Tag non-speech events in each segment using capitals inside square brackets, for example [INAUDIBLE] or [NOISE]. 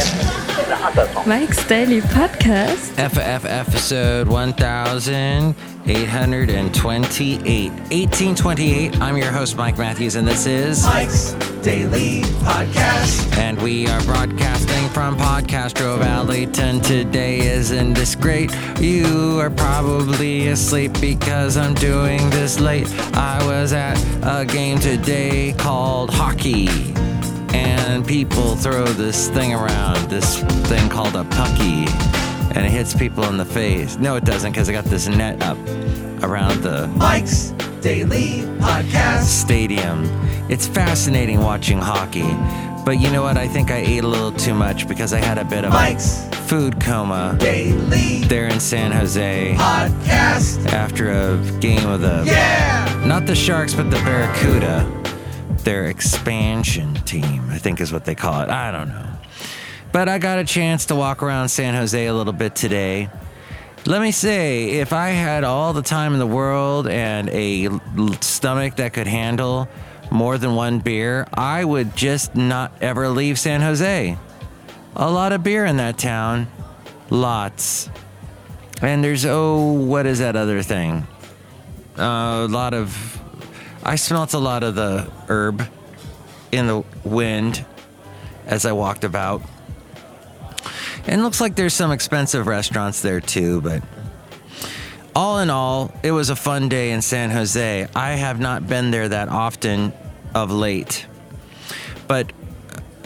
Shit. Mike's Daily Podcast. FF episode 1828. 1828. I'm your host, Mike Matthews, and this is Mike's Daily Podcast. And we are broadcasting from Podcastro Valley. And today isn't this great? You are probably asleep because I'm doing this late. I was at a game today called hockey. And people throw this thing around, this thing called a pucky, and it hits people in the face. No, it doesn't, because I got this net up around the Mike's Daily Podcast. stadium. It's fascinating watching hockey. But you know what? I think I ate a little too much because I had a bit of Mike's a food coma Daily there in San Jose Podcast. after a game of the Yeah! not the Sharks, but the Barracuda. Their expansion team, I think is what they call it. I don't know. But I got a chance to walk around San Jose a little bit today. Let me say, if I had all the time in the world and a stomach that could handle more than one beer, I would just not ever leave San Jose. A lot of beer in that town. Lots. And there's, oh, what is that other thing? Uh, a lot of I smelt a lot of the herb in the wind as I walked about. And it looks like there's some expensive restaurants there too, but all in all, it was a fun day in San Jose. I have not been there that often of late, but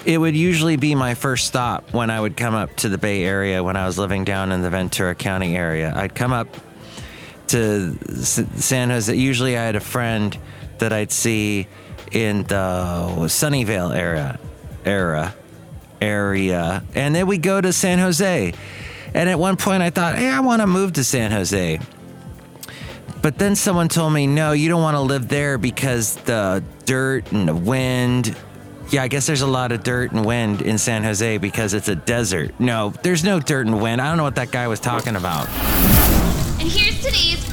it would usually be my first stop when I would come up to the Bay Area when I was living down in the Ventura County area. I'd come up to San Jose. Usually, I had a friend that I'd see in the Sunnyvale area, era, area, and then we go to San Jose. And at one point, I thought, "Hey, I want to move to San Jose." But then someone told me, "No, you don't want to live there because the dirt and the wind." Yeah, I guess there's a lot of dirt and wind in San Jose because it's a desert. No, there's no dirt and wind. I don't know what that guy was talking about. And here's today's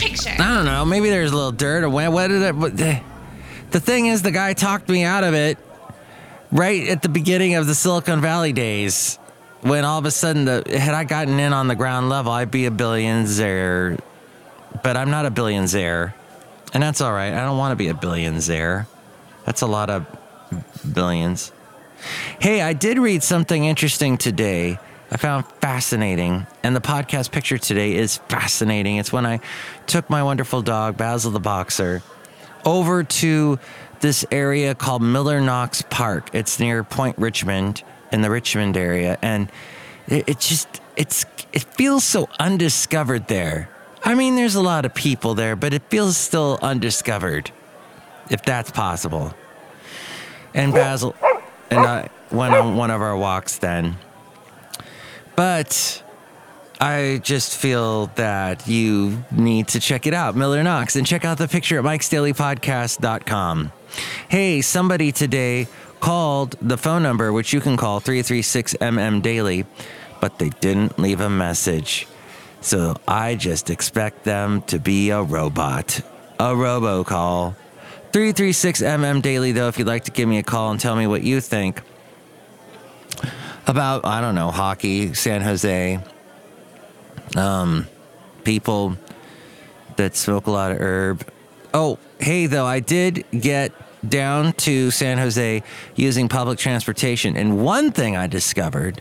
picture. I don't know. Maybe there's a little dirt or what. Did it? The, eh. the thing is, the guy talked me out of it right at the beginning of the Silicon Valley days. When all of a sudden, the had I gotten in on the ground level, I'd be a billionaire. But I'm not a billionaire, and that's all right. I don't want to be a billionaire. That's a lot of billions. Hey, I did read something interesting today. I found fascinating, and the podcast picture today is fascinating. It's when I took my wonderful dog, Basil the Boxer, over to this area called Miller Knox Park. It's near Point Richmond in the Richmond area, and it, it just it's it feels so undiscovered there. I mean, there's a lot of people there, but it feels still undiscovered, if that's possible. And Basil and I went on one of our walks then. But I just feel that you need to check it out, Miller Knox, and check out the picture at mikesdailypodcast.com. Hey, somebody today called the phone number, which you can call 336MM Daily, but they didn't leave a message. So I just expect them to be a robot, a robocall. 336MM Daily, though, if you'd like to give me a call and tell me what you think about, I don't know, hockey, San Jose, um, people that smoke a lot of herb. Oh, hey, though, I did get down to San Jose using public transportation. And one thing I discovered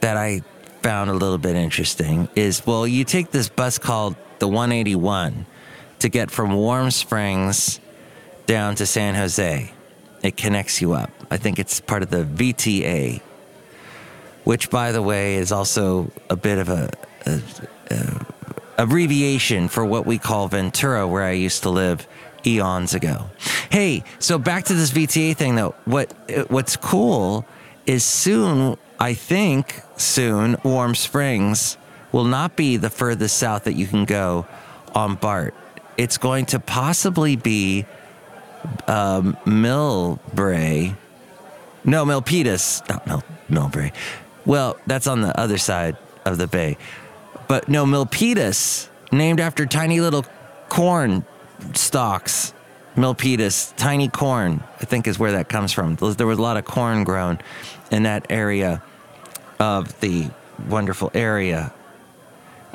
that I found a little bit interesting is well, you take this bus called the 181 to get from Warm Springs down to San Jose. It connects you up. I think it's part of the VTA, which, by the way, is also a bit of a, a, a abbreviation for what we call Ventura, where I used to live eons ago. Hey, so back to this VTA thing though. What what's cool is soon, I think soon, Warm Springs will not be the furthest south that you can go on BART. It's going to possibly be um, Millbrae. No, Milpitas, not Mil- Millbrae. Well, that's on the other side of the bay. But no, Milpitas, named after tiny little corn stalks Milpitas, tiny corn, I think is where that comes from. There was a lot of corn grown in that area of the wonderful area.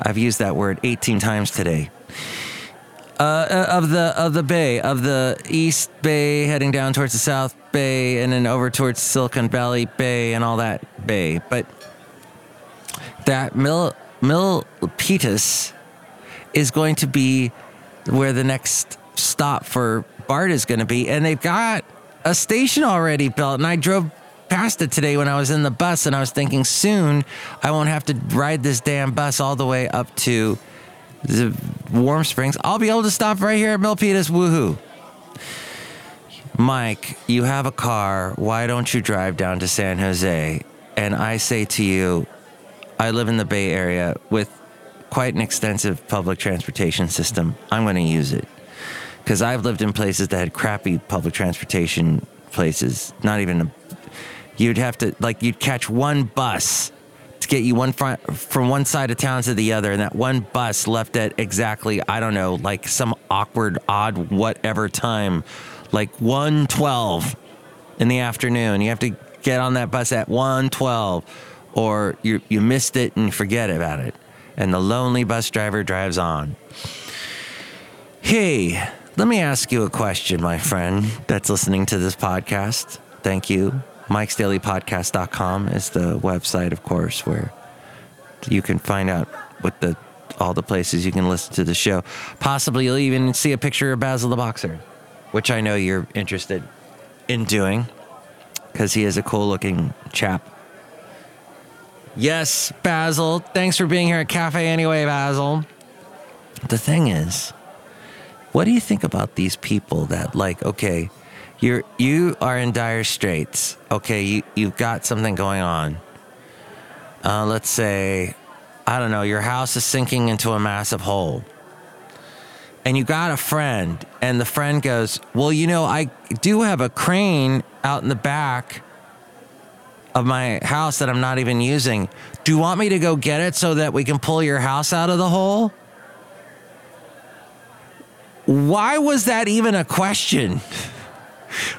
I've used that word 18 times today. Uh, of the of the bay of the East Bay, heading down towards the South Bay, and then over towards Silicon Valley Bay and all that bay. But that Mil Milpitas is going to be where the next stop for BART is going to be, and they've got a station already built. And I drove past it today when I was in the bus, and I was thinking soon I won't have to ride this damn bus all the way up to the Warm Springs. I'll be able to stop right here at Milpitas. Woohoo! Mike, you have a car. Why don't you drive down to San Jose? And I say to you, I live in the Bay Area with quite an extensive public transportation system. I'm going to use it because I've lived in places that had crappy public transportation places. Not even a, you'd have to like you'd catch one bus to get you one front, from one side of town to the other, and that one bus left at exactly I don't know like some awkward, odd, whatever time, like 112 in the afternoon. You have to get on that bus at 112 or you you missed it and forget about it. And the lonely bus driver drives on. Hey, let me ask you a question, my friend that's listening to this podcast. Thank you. Mike'sDailyPodcast.com is the website, of course, where you can find out what the all the places you can listen to the show. Possibly you'll even see a picture of Basil the Boxer, which I know you're interested in doing because he is a cool looking chap. Yes, Basil. Thanks for being here at Cafe anyway, Basil. The thing is, what do you think about these people that like, okay, you're you are in dire straits. Okay, you you've got something going on. Uh, let's say, I don't know, your house is sinking into a massive hole. And you got a friend, and the friend goes, Well, you know, I do have a crane out in the back of my house that I'm not even using. Do you want me to go get it so that we can pull your house out of the hole? Why was that even a question?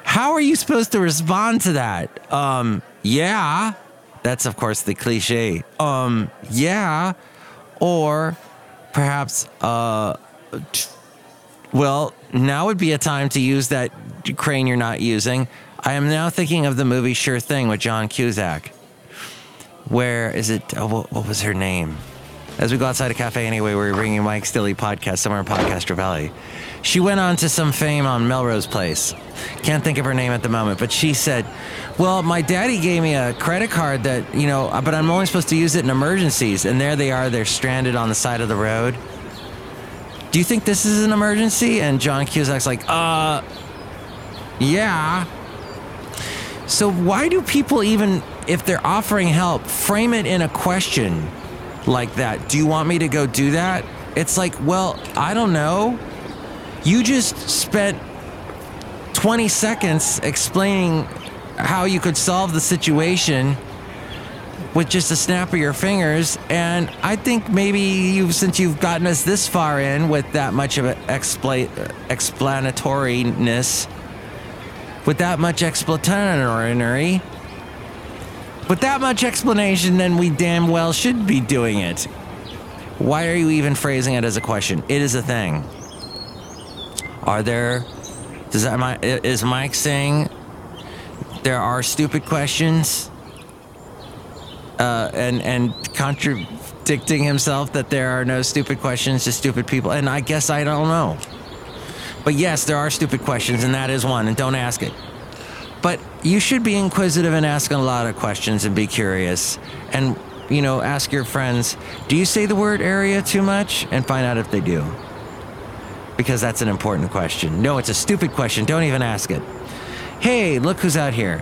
How are you supposed to respond to that? Um, yeah. That's of course the cliche. Um, yeah. Or perhaps uh well, now would be a time to use that crane you're not using. I am now thinking of the movie Sure Thing with John Cusack. Where is it? Oh, what, was her name? As we go outside a cafe anyway, we're bringing Mike Daily podcast somewhere in Podcaster Valley. She went on to some fame on Melrose Place. Can't think of her name at the moment, but she said, Well, my daddy gave me a credit card that, you know, but I'm only supposed to use it in emergencies. And there they are, they're stranded on the side of the road. Do you think this is an emergency? And John Cusack's like, Uh, yeah. So why do people even, if they're offering help, frame it in a question like that? Do you want me to go do that? It's like, well, I don't know. You just spent 20 seconds explaining how you could solve the situation with just a snap of your fingers. And I think maybe you've, since you've gotten us this far in with that much of an expla- with that much explanatory, with that much explanation, then we damn well should be doing it. Why are you even phrasing it as a question? It is a thing. Are there? Does that is Mike saying there are stupid questions? Uh, and and contradicting himself that there are no stupid questions, to stupid people. And I guess I don't know. But yes, there are stupid questions, and that is one. And don't ask it. But you should be inquisitive and ask a lot of questions and be curious. And you know, ask your friends, do you say the word area too much? And find out if they do because that's an important question. No, it's a stupid question. Don't even ask it. Hey, look who's out here.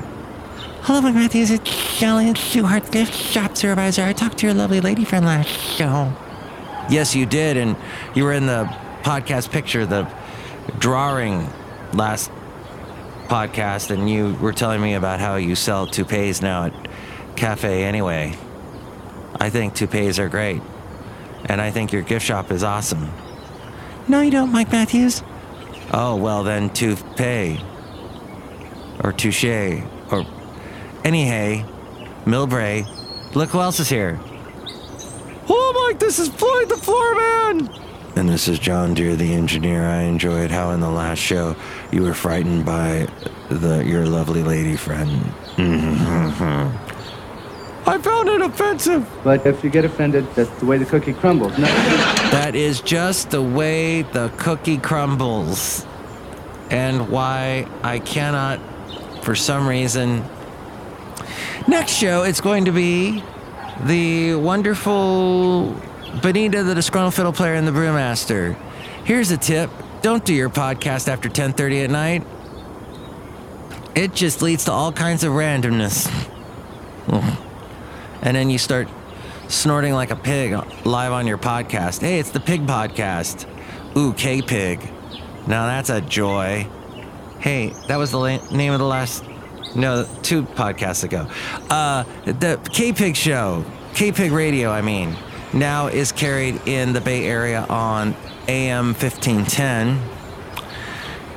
Hello, Mike Matthews. It's Shelly Schuhart, gift shop supervisor. I talked to your lovely lady friend last show. Yes, you did, and you were in the podcast picture, the drawing last podcast, and you were telling me about how you sell toupees now at Cafe Anyway. I think toupees are great, and I think your gift shop is awesome. No, you don't, Mike Matthews. Oh, well then, toupee. Or touche. Or anyhay, Millbrae. Look who else is here. Oh, Mike, this is Floyd the Floorman! And this is John Deere, the engineer. I enjoyed how in the last show you were frightened by the your lovely lady friend. [LAUGHS] I found it offensive. But if you get offended, that's the way the cookie crumbles. No, That is just the way the cookie crumbles. And why I cannot, for some reason. Next show, it's going to be the wonderful Benita, the disgruntled fiddle player, and the brewmaster. Here's a tip: don't do your podcast after 10:30 at night. It just leads to all kinds of randomness. [LAUGHS] And then you start snorting like a pig live on your podcast. Hey, it's the Pig Podcast. Ooh, K Pig. Now that's a joy. Hey, that was the la- name of the last, no, two podcasts ago. Uh, the K Pig Show, K Pig Radio, I mean, now is carried in the Bay Area on AM 1510.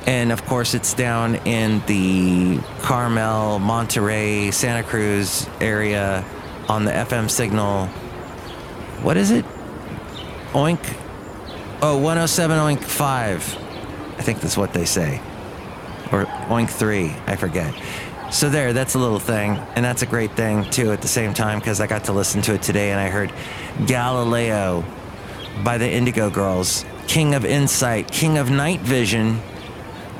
And of course, it's down in the Carmel, Monterey, Santa Cruz area on the FM signal. What is it? Oink. Oh, 107 Oink 5. I think that's what they say. Or Oink 3. I forget. So there, that's a little thing. And that's a great thing, too, at the same time, because I got to listen to it today and I heard Galileo by the Indigo Girls. King of Insight, King of Night Vision,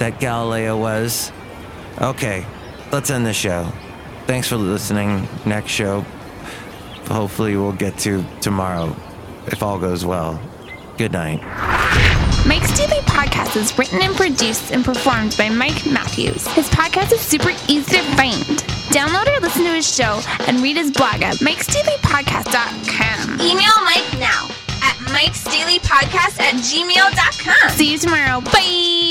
that Galileo was. Okay, let's end the show. Thanks for listening. Next show, hopefully, we'll get to tomorrow, if all goes well. Good night. Mike's Daily Podcast is written and produced and performed by Mike Matthews. His podcast is super easy to find. Download or listen to his show and read his blog at mikesdailypodcast.com. Email Mike now at mikesdailypodcast at gmail.com. See you tomorrow. Bye.